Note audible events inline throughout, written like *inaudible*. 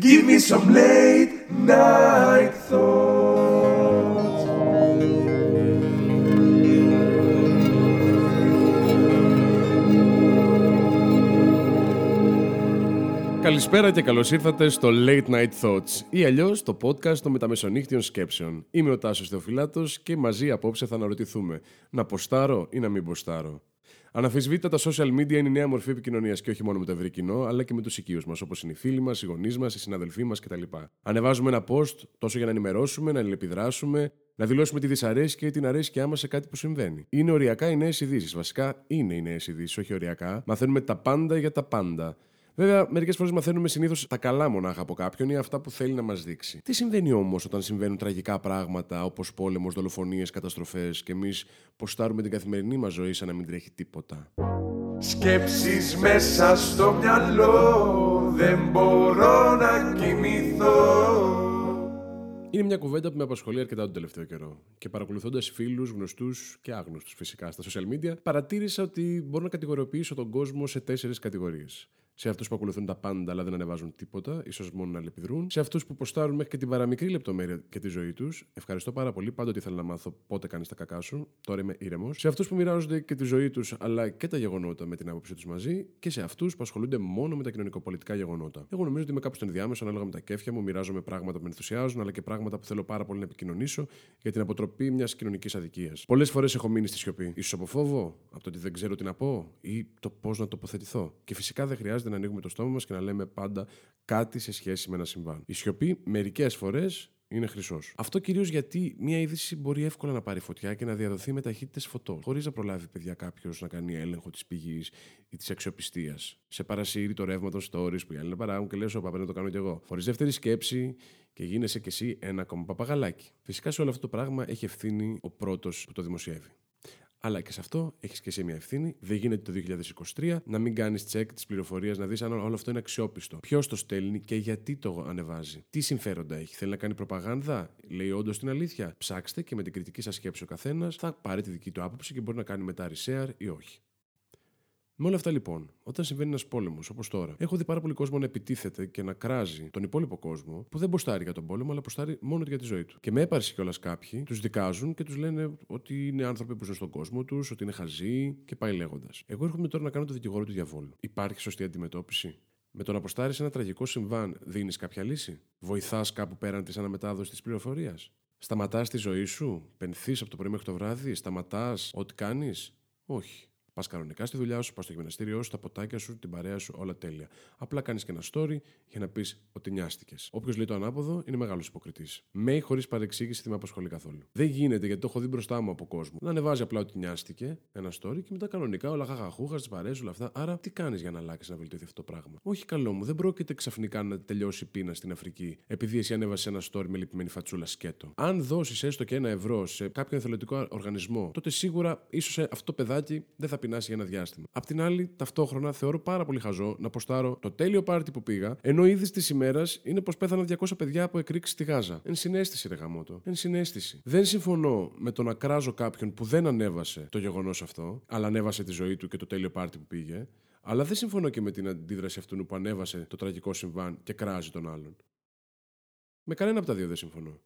Give me some late night thoughts. Καλησπέρα και καλώς ήρθατε στο Late Night Thoughts ή αλλιώς το podcast των μεταμεσονύχτιων σκέψεων. Είμαι ο Τάσος Θεοφυλάτο και μαζί απόψε θα αναρωτηθούμε να ποστάρω ή να μην ποστάρω. Αναφυσβήτητα, τα social media είναι η νέα μορφή επικοινωνίας και όχι μόνο με το ευρύ κοινό, αλλά και με τους οικείους μας, όπως είναι οι φίλοι μας, οι γονείς μας, οι συναδελφοί μας κτλ. Ανεβάζουμε ένα post τόσο για να ενημερώσουμε, να αλληλεπιδράσουμε, να δηλώσουμε τη δυσαρέσκεια ή την αρέσκειά μας σε κάτι που συμβαίνει. Είναι οριακά οι νέες ειδήσεις. Βασικά είναι οι νέες ειδήσεις, όχι οριακά. Μαθαίνουμε τα πάντα για τα πάντα. Βέβαια, μερικές φορές μαθαίνουμε συνήθως τα καλά μονάχα από κάποιον ή αυτά που θέλει να μας δείξει. Τι συμβαίνει όμως όταν συμβαίνουν τραγικά πράγματα όπως πόλεμος, δολοφονίες, καταστροφές και εμείς ποστάρουμε την καθημερινή μας ζωή σαν να μην τρέχει τίποτα; Σκέψεις μέσα στο μυαλό Δεν μπορώ να κοιμηθώ Είναι μια κουβέντα που με απασχολεί αρκετά τον τελευταίο καιρό. Και παρακολουθώντας φίλους, γνωστούς και άγνωστους φυσικά στα social media, παρατήρησα ότι μπορώ να κατηγοριοποιήσω τον κόσμο σε τέσσερι κατηγορίες. Σε αυτούς που ακολουθούν τα πάντα αλλά δεν ανεβάζουν τίποτα, ίσως μόνο να αλληλεπιδρούν. Σε αυτούς που ποστάρουν μέχρι και την παραμικρή λεπτομέρεια και τη ζωή τους. Ευχαριστώ πάρα πολύ. Πάντοτε ήθελα να μάθω πότε κάνεις τα κακά σου. Τώρα είμαι ήρεμος. Σε αυτούς που μοιράζονται και τη ζωή τους αλλά και τα γεγονότα με την άποψή τους μαζί. Και σε αυτούς που ασχολούνται μόνο με τα κοινωνικοπολιτικά γεγονότα. Εγώ νομίζω ότι είμαι κάπου στο ενδιάμεσο ανάλογα με τα κέφια μου. Μοιράζομαι πράγματα που με ενθουσιάζουν αλλά και πράγματα που θέλω πάρα πολύ να επικοινωνήσω για την αποτροπή μιας κοινωνικής αδικίας. Πολλές φορές έχω μείνει στη σιωπή. σω από φόβο, από το ότι δεν ξέρω τι να πω ή το πώς να τοποθετηθώ. Και φυσικά δεν χρειάζεται να ανοίγουμε το στόμα μας και να λέμε πάντα κάτι σε σχέση με ένα συμβάν. Η σιωπή μερικές φορές είναι χρυσός. Αυτό κυρίως γιατί μια είδηση μπορεί εύκολα να πάρει φωτιά και να διαδοθεί με ταχύτητες φωτό, χωρίς να προλάβει παιδιά κάποιος να κάνει έλεγχο της πηγής ή της αξιοπιστίας. Σε παρασύρει το ρεύμα των stories που οι άλλοι να παράγουν και λες: Ωπα, πρέπει να το κάνω κι εγώ. Χωρίς δεύτερη σκέψη και γίνεσαι κι εσύ ένα ακόμα παπαγαλάκι. Φυσικά σε όλο αυτό το πράγμα έχει ευθύνη ο πρώτος που το δημοσιεύει. Αλλά και σε αυτό έχεις και εσύ μια ευθύνη. Δεν γίνεται το 2023 να μην κάνεις τσεκ της πληροφορίας, να δεις αν όλο αυτό είναι αξιόπιστο. Ποιος το στέλνει και γιατί το ανεβάζει. Τι συμφέροντα έχει. Θέλει να κάνει προπαγάνδα, λέει όντως την αλήθεια. Ψάξτε και με την κριτική σας σκέψη ο καθένας θα πάρει τη δική του άποψη και μπορεί να κάνει μετά reshare ή όχι. Με όλα αυτά λοιπόν, όταν συμβαίνει ένας πόλεμος όπως τώρα, έχω δει πάρα πολύ κόσμο να επιτίθεται και να κράζει τον υπόλοιπο κόσμο που δεν μποστάρει για τον πόλεμο, αλλά μποστάρει μόνο για τη ζωή του. Και με έπαρση κιόλας κάποιοι τους δικάζουν και τους λένε ότι είναι άνθρωποι που ζουν στον κόσμο τους, ότι είναι χαζοί και πάει λέγοντας. Εγώ έρχομαι τώρα να κάνω το δικηγόρο του διαβόλου. Υπάρχει σωστή αντιμετώπιση; Με το να αποστάρει ένα τραγικό συμβάν, δίνεις κάποια λύση; Βοηθάς κάπου πέραν της αναμετάδοσης της πληροφορίας; Σταματάς τη ζωή σου, πενθείς από το πρωί μέχρι το βράδυ, σταματάς ό,τι κάνεις; Όχι. Πας κανονικά στη δουλειά σου, πας στο γυμναστήριό σου, τα ποτάκια σου, την παρέα σου, όλα τέλεια. Απλά κάνεις και ένα story για να πεις ότι νοιάστηκες. Όποιος λέει το ανάποδο είναι μεγάλος υποκριτής. Μέι χωρίς παρεξήγηση δεν με απασχολεί καθόλου. Δεν γίνεται γιατί το έχω δει μπροστά μου από κόσμο. Να ανεβάζει απλά ότι νοιάστηκε ένα story και μετά κανονικά όλα χαχαχούχα, τι παρέες, όλα αυτά. Άρα τι κάνεις για να αλλάξεις να βελτιωθεί αυτό το πράγμα; Όχι καλό μου, δεν πρόκειται ξαφνικά να τελειώσει η πείνα στην Αφρική επειδή εσύ ανέβασες ένα story με λυπημένη φατσούλα σκέτο. Αν δώσεις έστω και ένα ευρώ σε κάποιο εθελοντικό οργανισμό, τότε σίγουρα ίσως αυτό το παιδάκι δεν θα πεινάσει για ένα διάστημα. Απ' την άλλη, ταυτόχρονα θεωρώ πάρα πολύ χαζό να ποστάρω το τέλειο πάρτι που πήγα, ενώ ήδη της ημέρας είναι πως πέθαναν 200 παιδιά από εκρήξει στη Γάζα. Εν συνέστηση, ρε γαμότο. Εν συνέστηση. Δεν συμφωνώ με το να κράζω κάποιον που δεν ανέβασε το γεγονός αυτό, αλλά ανέβασε τη ζωή του και το τέλειο πάρτι που πήγε. Αλλά δεν συμφωνώ και με την αντίδραση αυτού που ανέβασε το τραγικό συμβάν και κράζει τον άλλον. Με κανένα από τα δύο δεν συμφωνώ.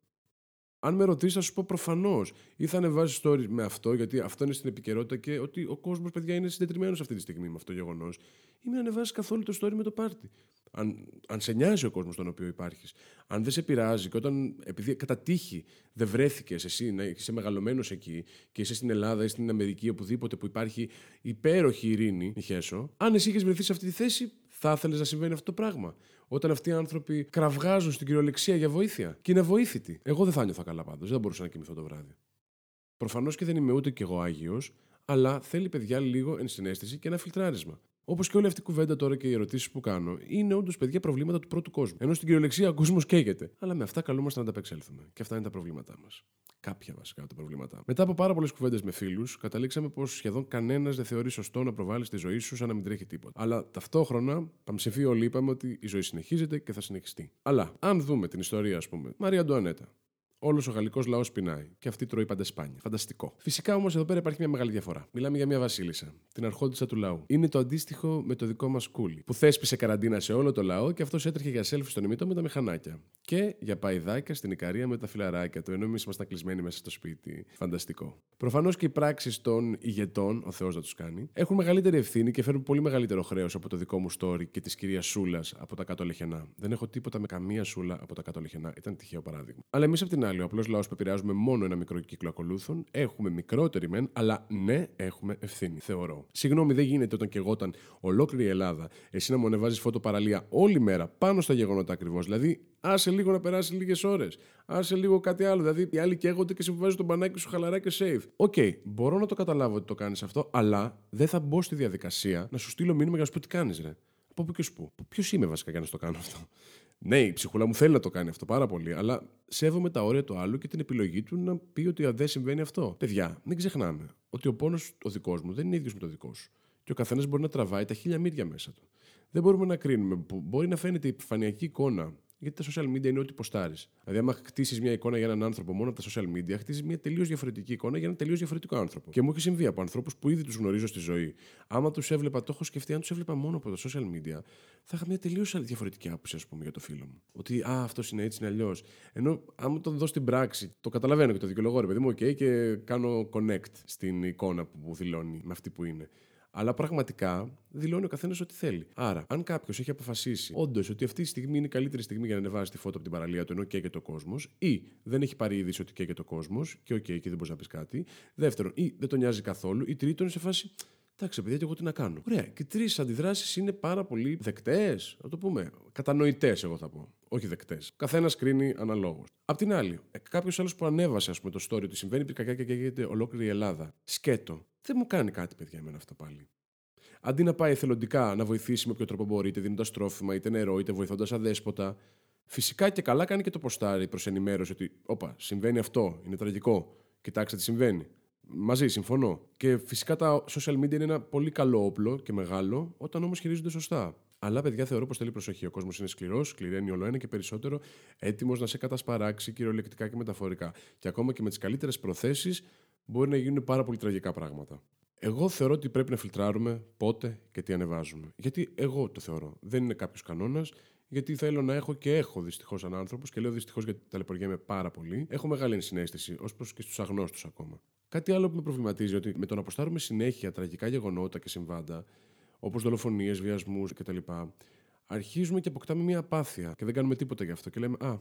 Αν με ρωτήσεις, θα σου πω προφανώς. Ή θα ανεβάζει stories με αυτό, γιατί αυτό είναι στην επικαιρότητα και ότι ο κόσμος, παιδιά, είναι συντετριμένος αυτή τη στιγμή με αυτό το γεγονός. Ή μην ανεβάζει καθόλου το story με το πάρτι. Αν, αν σε νοιάζει ο κόσμος στον οποίο υπάρχεις. Αν δεν σε πειράζει και όταν, επειδή κατά τύχη δεν βρέθηκες εσύ να είσαι μεγαλωμένος εκεί και είσαι στην Ελλάδα ή στην Αμερική, οπουδήποτε που υπάρχει υπέροχη ειρήνη, νυχέσω, αν εσύ είχες βρεθεί σε αυτή τη θέση, θα ήθελες να συμβαίνει αυτό το πράγμα. Όταν αυτοί οι άνθρωποι κραυγάζουν στην κυριολεξία για βοήθεια και είναι βοήθητοι. Εγώ δεν θα νιώθω καλά πάντως. Δεν μπορούσα να κοιμηθώ το βράδυ. Προφανώς και δεν είμαι ούτε κι εγώ Άγιος, αλλά θέλει παιδιά λίγο ενσυναίσθηση και ένα φιλτράρισμα. Όπως και όλη αυτή η κουβέντα τώρα και οι ερωτήσεις που κάνω, είναι όντως παιδιά προβλήματα του πρώτου κόσμου. Ενώ στην κυριολεξία ο κόσμος καίγεται. Αλλά με αυτά καλούμαστε να ανταπεξέλθουμε. Και αυτά είναι τα προβλήματά μας. Κάποια βασικά από τα προβλήματά. Μετά από πάρα πολλές κουβέντες με φίλους, καταλήξαμε πως σχεδόν κανένας δεν θεωρεί σωστό να προβάλλει τη ζωή σου σαν να μην τρέχει τίποτα. Αλλά ταυτόχρονα, παμψηφί όλοι είπαμε ότι η ζωή συνεχίζεται και θα συνεχιστεί. Αλλά αν δούμε την ιστορία, ας πούμε, Μαρία Αντουανέτα, Όλος ο γαλλικός λαός πεινάει. Και αυτή τρώει πάντα σπάνια. Φανταστικό. Φυσικά όμως εδώ πέρα υπάρχει μια μεγάλη διαφορά. Μιλάμε για μια βασίλισσα, την αρχόντισσα του λαού. Είναι το αντίστοιχο με το δικό μας κούλι, που θέσπισε καραντίνα σε όλο το λαό και αυτός έτρεχε για σέλφι στον ημίτο με τα μηχανάκια. Και για παϊδάκια στην Ικαρία με τα φιλαράκια του, ενώ εμείς ήμασταν κλεισμένοι μέσα στο σπίτι. Φανταστικό. Προφανώς και οι πράξεις των ηγετών, ο Θεός να τους κάνει, έχουν μεγαλύτερη ευθύνη και φέρουν πολύ μεγαλύτερο χρέος από το δικό μου story και της κυρίας Σούλας από τα κάτω λεχενά. Δεν έχω τίποτα με καμία σούλα από τα κάτω λεχενά. Ήταν τυχαίο παράδειγμα. Αλλά εμείς απ' την άλλη, ο απλό λαός που επηρεάζουμε μόνο ένα μικρό κύκλο ακολούθων, έχουμε μικρότερη μεν, αλλά ναι, έχουμε ευθύνη, θεωρώ. Συγγνώμη, δεν γίνεται όταν και εγώ όταν ολόκληρη η Ελλάδα, εσύ να μου ανεβάζεις φώτο παραλία όλη μέρα πάνω στα γεγονότα ακριβώς. Δηλαδή, άσε λίγο να περάσει λίγες ώρες. Άσε λίγο κάτι άλλο. Δηλαδή, οι άλλοι καίγονται και εσύ βάζεις το μπανάκι σου χαλαρά και safe. OK, okay, μπορώ να το καταλάβω ότι το κάνεις αυτό, αλλά δεν θα μπω στη διαδικασία να σου στείλω μήνυμα για να σου πω τι κάνεις, ρε. Από πού και πού. Ποιος είμαι βασικά για να το κάνω αυτό. Ναι, η ψυχούλα μου θέλει να το κάνει αυτό πάρα πολύ, αλλά σέβομαι τα όρια του άλλου και την επιλογή του να πει ότι δεν συμβαίνει αυτό. Παιδιά, μην ξεχνάμε ότι ο πόνος ο δικός μου δεν είναι ίδιος με το δικό σου. Και ο καθένας μπορεί να τραβάει τα χίλια μύρια μέσα του. Δεν μπορούμε να κρίνουμε. Μπορεί να φαίνεται η επιφανειακή εικόνα γιατί τα social media είναι ό,τι ποστάρεις. Δηλαδή, άμα χτίσεις μια εικόνα για έναν άνθρωπο μόνο από τα social media, χτίζεις μια τελείως διαφορετική εικόνα για έναν τελείως διαφορετικό άνθρωπο. Και μου έχει συμβεί από ανθρώπους που ήδη τους γνωρίζω στη ζωή. Άμα τους έβλεπα, το έχω σκεφτεί, αν τους έβλεπα μόνο από τα social media, θα είχα μια τελείως διαφορετική άποψη, ας πούμε, για το φίλο μου. Ότι, α, αυτός είναι έτσι, είναι αλλιώς. Ενώ, άμα το δω στην πράξη, το καταλαβαίνω και το δικαιολογώ, ρε παιδί μου, OK, και κάνω connect στην εικόνα που δηλώνει με αυτή που είναι. Αλλά πραγματικά δηλώνει ο καθένας ό,τι θέλει. Άρα, αν κάποιος έχει αποφασίσει όντως ότι αυτή τη στιγμή είναι η καλύτερη στιγμή για να ανεβάσει τη φώτο από την παραλία του ενώ καίγεται ο κόσμος, ή δεν έχει πάρει είδηση ότι καίγεται ο κόσμος και OK, okay, και δεν μπορείς να πεις κάτι. Δεύτερον, ή δεν τον νοιάζει καθόλου. Ή τρίτον, σε φάση. Εντάξει, παιδιά, και εγώ τι να κάνω. Ωραία. Και τρεις αντιδράσεις είναι πάρα πολύ δεκτές, να το πούμε. Κατανοητές, εγώ θα πω. Όχι δεκτές. Καθένας κρίνει αναλόγως. Απ' την άλλη, κάποιος άλλος που ανέβασε, ας πούμε, το story ότι συμβαίνει πυρκαγιά και καίγεται ολόκληρη η Ελλάδα. Σκέτο. Δεν μου κάνει κάτι, παιδιά, εμένα αυτό πάλι. Αντί να πάει εθελοντικά να βοηθήσει με όποιο τρόπο μπορεί, είτε δίνοντας τρόφιμα, είτε νερό, είτε βοηθώντας αδέσποτα, φυσικά και καλά κάνει και το ποστάρι προς ενημέρωση ότι, όπα, συμβαίνει αυτό, είναι τραγικό, κοιτάξτε τι συμβαίνει. Μαζί, συμφωνώ. Και φυσικά τα social media είναι ένα πολύ καλό όπλο και μεγάλο, όταν όμως χειρίζονται σωστά. Αλλά, παιδιά, θεωρώ πως θέλει προσοχή. Ο κόσμος είναι σκληρός, σκληραίνει όλο ένα και περισσότερο, έτοιμος να σε κατασπαράξει κυριολεκτικά και μεταφορικά. Και ακόμα και με τις καλύτερες προθέσεις μπορεί να γίνουν πάρα πολύ τραγικά πράγματα. Εγώ θεωρώ ότι πρέπει να φιλτράρουμε πότε και τι ανεβάζουμε. Γιατί εγώ το θεωρώ. Δεν είναι κάποιος κανόνας. Γιατί θέλω να έχω και έχω δυστυχώς σαν άνθρωπος, και λέω δυστυχώς γιατί ταλαιπωριέμαι πάρα πολύ. Έχω μεγάλη συνέστηση, ως προς και στους αγνώστους ακόμα. Κάτι άλλο που με προβληματίζει ότι με το να αποστάρουμε συνέχεια τραγικά γεγονότα και συμβάντα, όπως δολοφονίες, βιασμούς κτλ., αρχίζουμε και αποκτάμε μια απάθεια και δεν κάνουμε τίποτα γι' αυτό. Και λέμε, Α,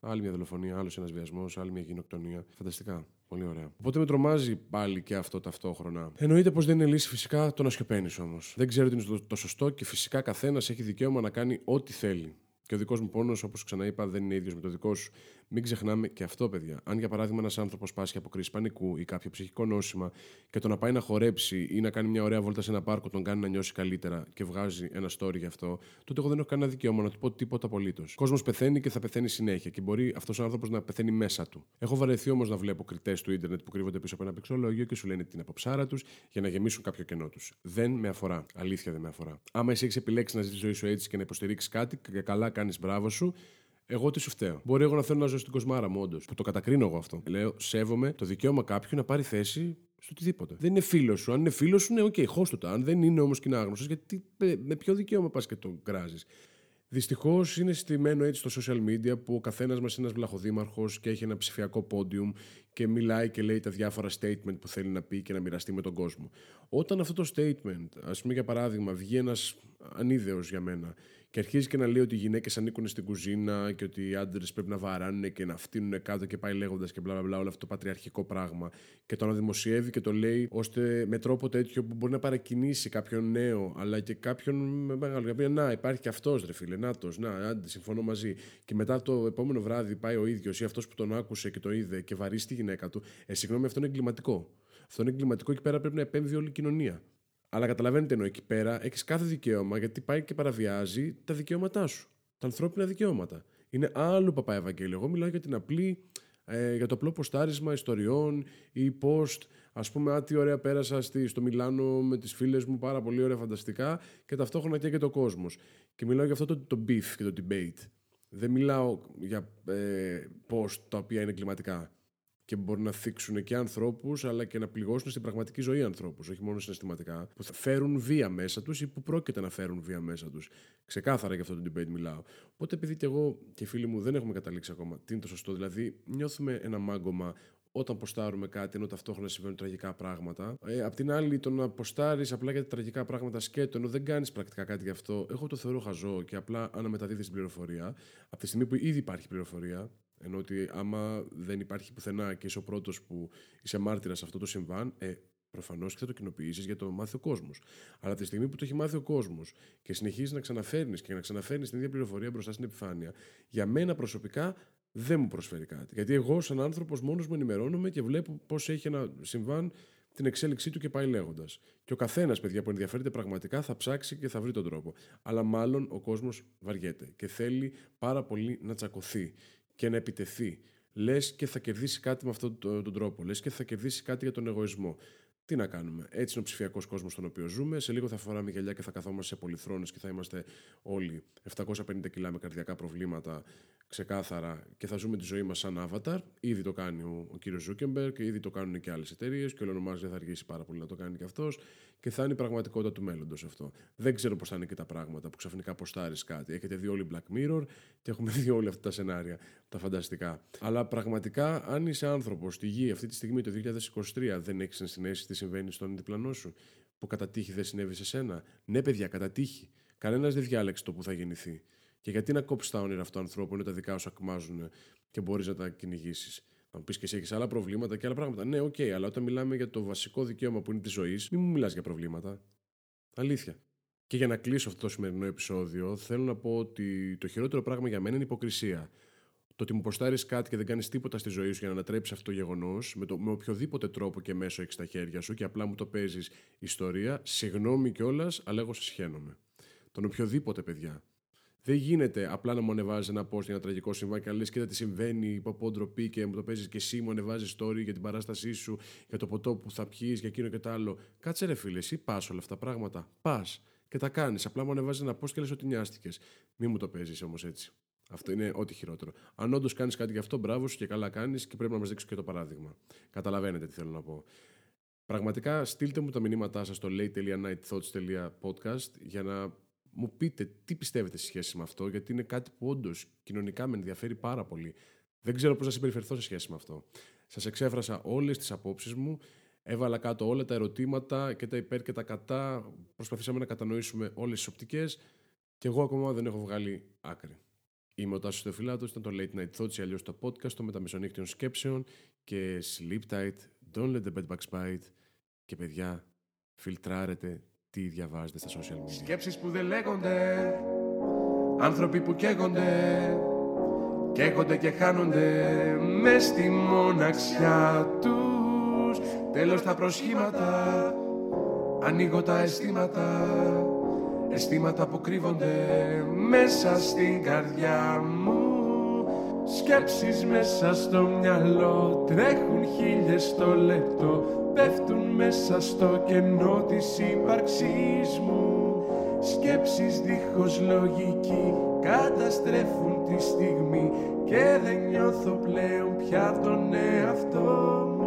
άλλη μια δολοφονία, άλλος ένας βιασμός, άλλη μια γενοκτονία. Φανταστικά. Πολύ ωραία. Οπότε με τρομάζει πάλι και αυτό ταυτόχρονα. Εννοείται πως δεν είναι λύση φυσικά το να σιωπαίνεις όμως. Δεν ξέρω τι είναι το, το σωστό και φυσικά καθένας έχει δικαίωμα να κάνει ό,τι θέλει. Και ο δικός μου πόνος, όπως ξαναείπα, δεν είναι ίδιος με το δικό σου. Μην ξεχνάμε και αυτό, παιδιά. Αν για παράδειγμα ένας άνθρωπος πάσχει από κρίση πανικού ή κάποιο ψυχικό νόσημα και το να πάει να χορέψει ή να κάνει μια ωραία βόλτα σε ένα πάρκο τον κάνει να νιώσει καλύτερα και βγάζει ένα story γι' αυτό, τότε εγώ δεν έχω κανένα δικαίωμα να του πω τίποτα απολύτως. Ο κόσμος πεθαίνει και θα πεθαίνει συνέχεια και μπορεί αυτός ο άνθρωπος να πεθαίνει μέσα του. Έχω βαρεθεί όμως να βλέπω κριτές του ίντερνετ που κρύβονται πίσω από ένα πληκτρολόγιο και σου λένε την αποψάρα τους για να γεμίσουν κάποιο κενό τους. Δεν με αφορά. Αλήθεια δεν με αφορά. Άμα εσύ έχεις επιλέξει να ζεις τη ζωή σου έτσι και να υποστηρίξεις κάτι και καλά κάνεις μπράβο σου, εγώ τι σου φταίω. Μπορεί εγώ να θέλω να ζω στην κοσμάρα μου, όντως. Που το κατακρίνω εγώ αυτό. Λέω, σέβομαι το δικαίωμα κάποιου να πάρει θέση στο οτιδήποτε. Δεν είναι φίλος σου. Αν είναι φίλος σου, ναι, OK, okay, χώσ' το του. Αν δεν είναι όμως και είναι άγνωστος, γιατί με ποιο δικαίωμα πας και τον κράζεις; Δυστυχώς είναι στημένο έτσι στο social media που ο καθένας μας είναι ένας βλαχοδήμαρχος και έχει ένα ψηφιακό podium και μιλάει και λέει τα διάφορα statement που θέλει να πει και να μοιραστεί με τον κόσμο. Όταν αυτό το statement, ας πούμε για παράδειγμα, βγει ένας ανίδεος για μένα και αρχίζει και να λέει ότι οι γυναίκες ανήκουν στην κουζίνα και ότι οι άντρες πρέπει να βαράνουν και να φτύνουν κάτω και πάει λέγοντας και μπλα, μπλα όλο αυτό το πατριαρχικό πράγμα. Και το αναδημοσιεύει και το λέει ώστε με τρόπο τέτοιο που μπορεί να παρακινήσει κάποιον νέο, αλλά και κάποιον μεγάλο. Για να, υπάρχει και αυτός ρε φίλε, νάτο, να, άντε, συμφωνώ μαζί. Και μετά το επόμενο βράδυ πάει ο ίδιος ή αυτός που τον άκουσε και το είδε και βαρύσει τη γυναίκα του. Ε, συγγνώμη, αυτό είναι εγκληματικό. Αυτό είναι εγκληματικό και πέρα πρέπει να επέμβει όλη η κοινωνία. Αλλά καταλαβαίνετε ενώ εκεί πέρα έχεις κάθε δικαίωμα γιατί πάει και παραβιάζει τα δικαιώματά σου. Τα ανθρώπινα δικαιώματα. Είναι άλλο παπά Ευαγγέλιο. Εγώ μιλάω για την απλή, ε, για το απλό ποστάρισμα ιστοριών ή post. Α πούμε, α, τι ωραία πέρασα στη, στο Μιλάνο με τις φίλες μου, πάρα πολύ ωραία, φανταστικά και ταυτόχρονα και το κόσμος. Και μιλάω για αυτό το, το beef και το debate. Δεν μιλάω για ε, post τα οποία είναι κλιματικά και μπορεί να θίξουν και ανθρώπους, αλλά και να πληγώσουν στην πραγματική ζωή ανθρώπους, όχι μόνο συναισθηματικά, που θα φέρουν βία μέσα τους ή που πρόκειται να φέρουν βία μέσα τους. Ξεκάθαρα για αυτό το debate μιλάω. Οπότε, επειδή και εγώ και οι φίλοι μου δεν έχουμε καταλήξει ακόμα τι είναι το σωστό, δηλαδή νιώθουμε ένα μάγκωμα όταν ποστάρουμε κάτι, ενώ ταυτόχρονα συμβαίνουν τραγικά πράγματα. Ε, απ' την άλλη, το να ποστάρεις απλά για τα τραγικά πράγματα σκέτο, ενώ δεν κάνεις πρακτικά κάτι γι' αυτό, εγώ το θεωρώ χαζό και απλά αναμεταδίδεις την πληροφορία. Από τη στιγμή που ήδη υπάρχει πληροφορία, ενώ ότι άμα δεν υπάρχει πουθενά και είσαι ο πρώτος που είσαι μάρτυρας σε αυτό το συμβάν, ε, προφανώς και θα το κοινοποιήσεις για το μάθει ο κόσμος. Αλλά από τη στιγμή που το έχει μάθει ο κόσμος και συνεχίζεις να ξαναφέρνεις και να ξαναφέρνεις την ίδια πληροφορία μπροστά στην επιφάνεια, για μένα προσωπικά δεν μου προσφέρει κάτι. Γιατί εγώ, σαν άνθρωπος, μόνος μου ενημερώνομαι και βλέπω πώς έχει ένα συμβάν την εξέλιξή του και πάει λέγοντας. Και ο καθένας, παιδιά που ενδιαφέρεται πραγματικά, θα ψάξει και θα βρει τον τρόπο. Αλλά μάλλον ο κόσμος βαριέται και θέλει πάρα πολύ να τσακωθεί και να επιτεθεί. Λες και θα κερδίσει κάτι με αυτόν τον τρόπο. Λες και θα κερδίσει κάτι για τον εγωισμό. Τι να κάνουμε; Έτσι είναι ο ψηφιακός κόσμος στον οποίο ζούμε. Σε λίγο θα φοράμε γυαλιά και θα καθόμαστε σε πολυθρόνες και θα είμαστε όλοι 750 κιλά με καρδιακά προβλήματα ξεκάθαρα και θα ζούμε τη ζωή μας σαν avatar. Ήδη το κάνει ο, ο κύριος Ζούκερμπεργκ και ήδη το κάνουν και άλλες εταιρείες και ο Elon δεν θα αργήσει πάρα πολύ να το κάνει και αυτός και θα είναι η πραγματικότητα του μέλλοντος αυτό. Δεν ξέρω πώς θα είναι και τα πράγματα που ξαφνικά ποστάρεις κάτι. Έχετε δει όλοι Black Mirror και έχουμε *laughs* δει όλα αυτά τα σενάρια, τα φανταστικά. Αλλά πραγματικά, αν είσαι άνθρωπος στη γη αυτή τη στιγμή το 2023, δεν έχεις ενσυναίσθηση τι συμβαίνει στον διπλανό σου, που κατά τύχη δεν συνέβη σε σένα. Ναι, παιδιά, κατά τύχη. Κανένας δεν διάλεξε το που θα γεννηθεί. Και γιατί να κόψεις τα όνειρα αυτού του ανθρώπου, ενώ τα δικά σου ακμάζουν και μπορείς να τα κυνηγήσεις. Θα μου πεις και εσύ έχεις άλλα προβλήματα και άλλα πράγματα. Ναι, OK, okay, αλλά όταν μιλάμε για το βασικό δικαίωμα που είναι της ζωής, μην μου μιλάς για προβλήματα. Αλήθεια. Και για να κλείσω αυτό το σημερινό επεισόδιο, θέλω να πω ότι το χειρότερο πράγμα για μένα είναι η υποκρισία. Το ότι μου προστάρει κάτι και δεν κάνεις τίποτα στη ζωή σου για να ανατρέψεις αυτό το γεγονός, με, με οποιοδήποτε τρόπο και μέσο έχεις στα χέρια σου και απλά μου το παίζεις ιστορία, συγγνώμη κιόλας, αλλά εγώ σε σχένομαι. Τον οποιοδήποτε παιδιά. Δεν γίνεται απλά να μου ανεβάζεις ένα post για ένα τραγικό συμβάν και να λες: Κοίτα τι συμβαίνει, υπό ντροπή και μου το παίζεις και εσύ, μου ανεβάζεις story για την παράστασή σου, για το ποτό που θα πιεις, για εκείνο και το άλλο. Κάτσε ρε φίλε, εσύ πας όλα αυτά τα πράγματα. Πας και τα κάνεις. Απλά μου ανεβάζεις ένα post και λες ότι νοιάστηκες. Μη μου το παίζεις όμως έτσι. Αυτό είναι ό,τι χειρότερο. Αν όντως κάνεις κάτι γι' αυτό, μπράβο σου και καλά κάνεις και πρέπει να μας δείξεις και το παράδειγμα. Καταλαβαίνετε τι θέλω να πω. Πραγματικά στείλτε μου τα μηνύματά σας στο late.nightthoughts.podcast για να μου πείτε τι πιστεύετε σε σχέση με αυτό, γιατί είναι κάτι που όντως κοινωνικά με ενδιαφέρει πάρα πολύ. Δεν ξέρω πώς να συμπεριφερθώ σε σχέση με αυτό. Σας εξέφρασα όλες τις απόψεις μου, έβαλα κάτω όλα τα ερωτήματα και τα υπέρ και τα κατά. Προσπαθήσαμε να κατανοήσουμε όλες τις οπτικές και εγώ ακόμα δεν έχω βγάλει άκρη. Είμαι ο Τάσος Θεοφυλάτο, ήταν το Late Night Thoughts ή αλλιώς το podcast των μεταμεσονύκτιων σκέψεων και sleep tight, don't let the bed bugs bite και παιδιά, φιλτράρετε τι διαβάζετε στα social media. Σκέψεις που δεν λέγονται, άνθρωποι που καίγονται, καίγονται και χάνονται μες στη μοναξιά τους. Τέλος τα προσχήματα, ανοίγω τα αισθήματα, αισθήματα που κρύβονται μέσα στην καρδιά μου. Σκέψεις μέσα στο μυαλό τρέχουν χίλιες το λεπτό πέφτουν μέσα στο κενό της ύπαρξής μου Σκέψεις δίχως λογική καταστρέφουν τη στιγμή Και δεν νιώθω πλέον πια τον εαυτό μου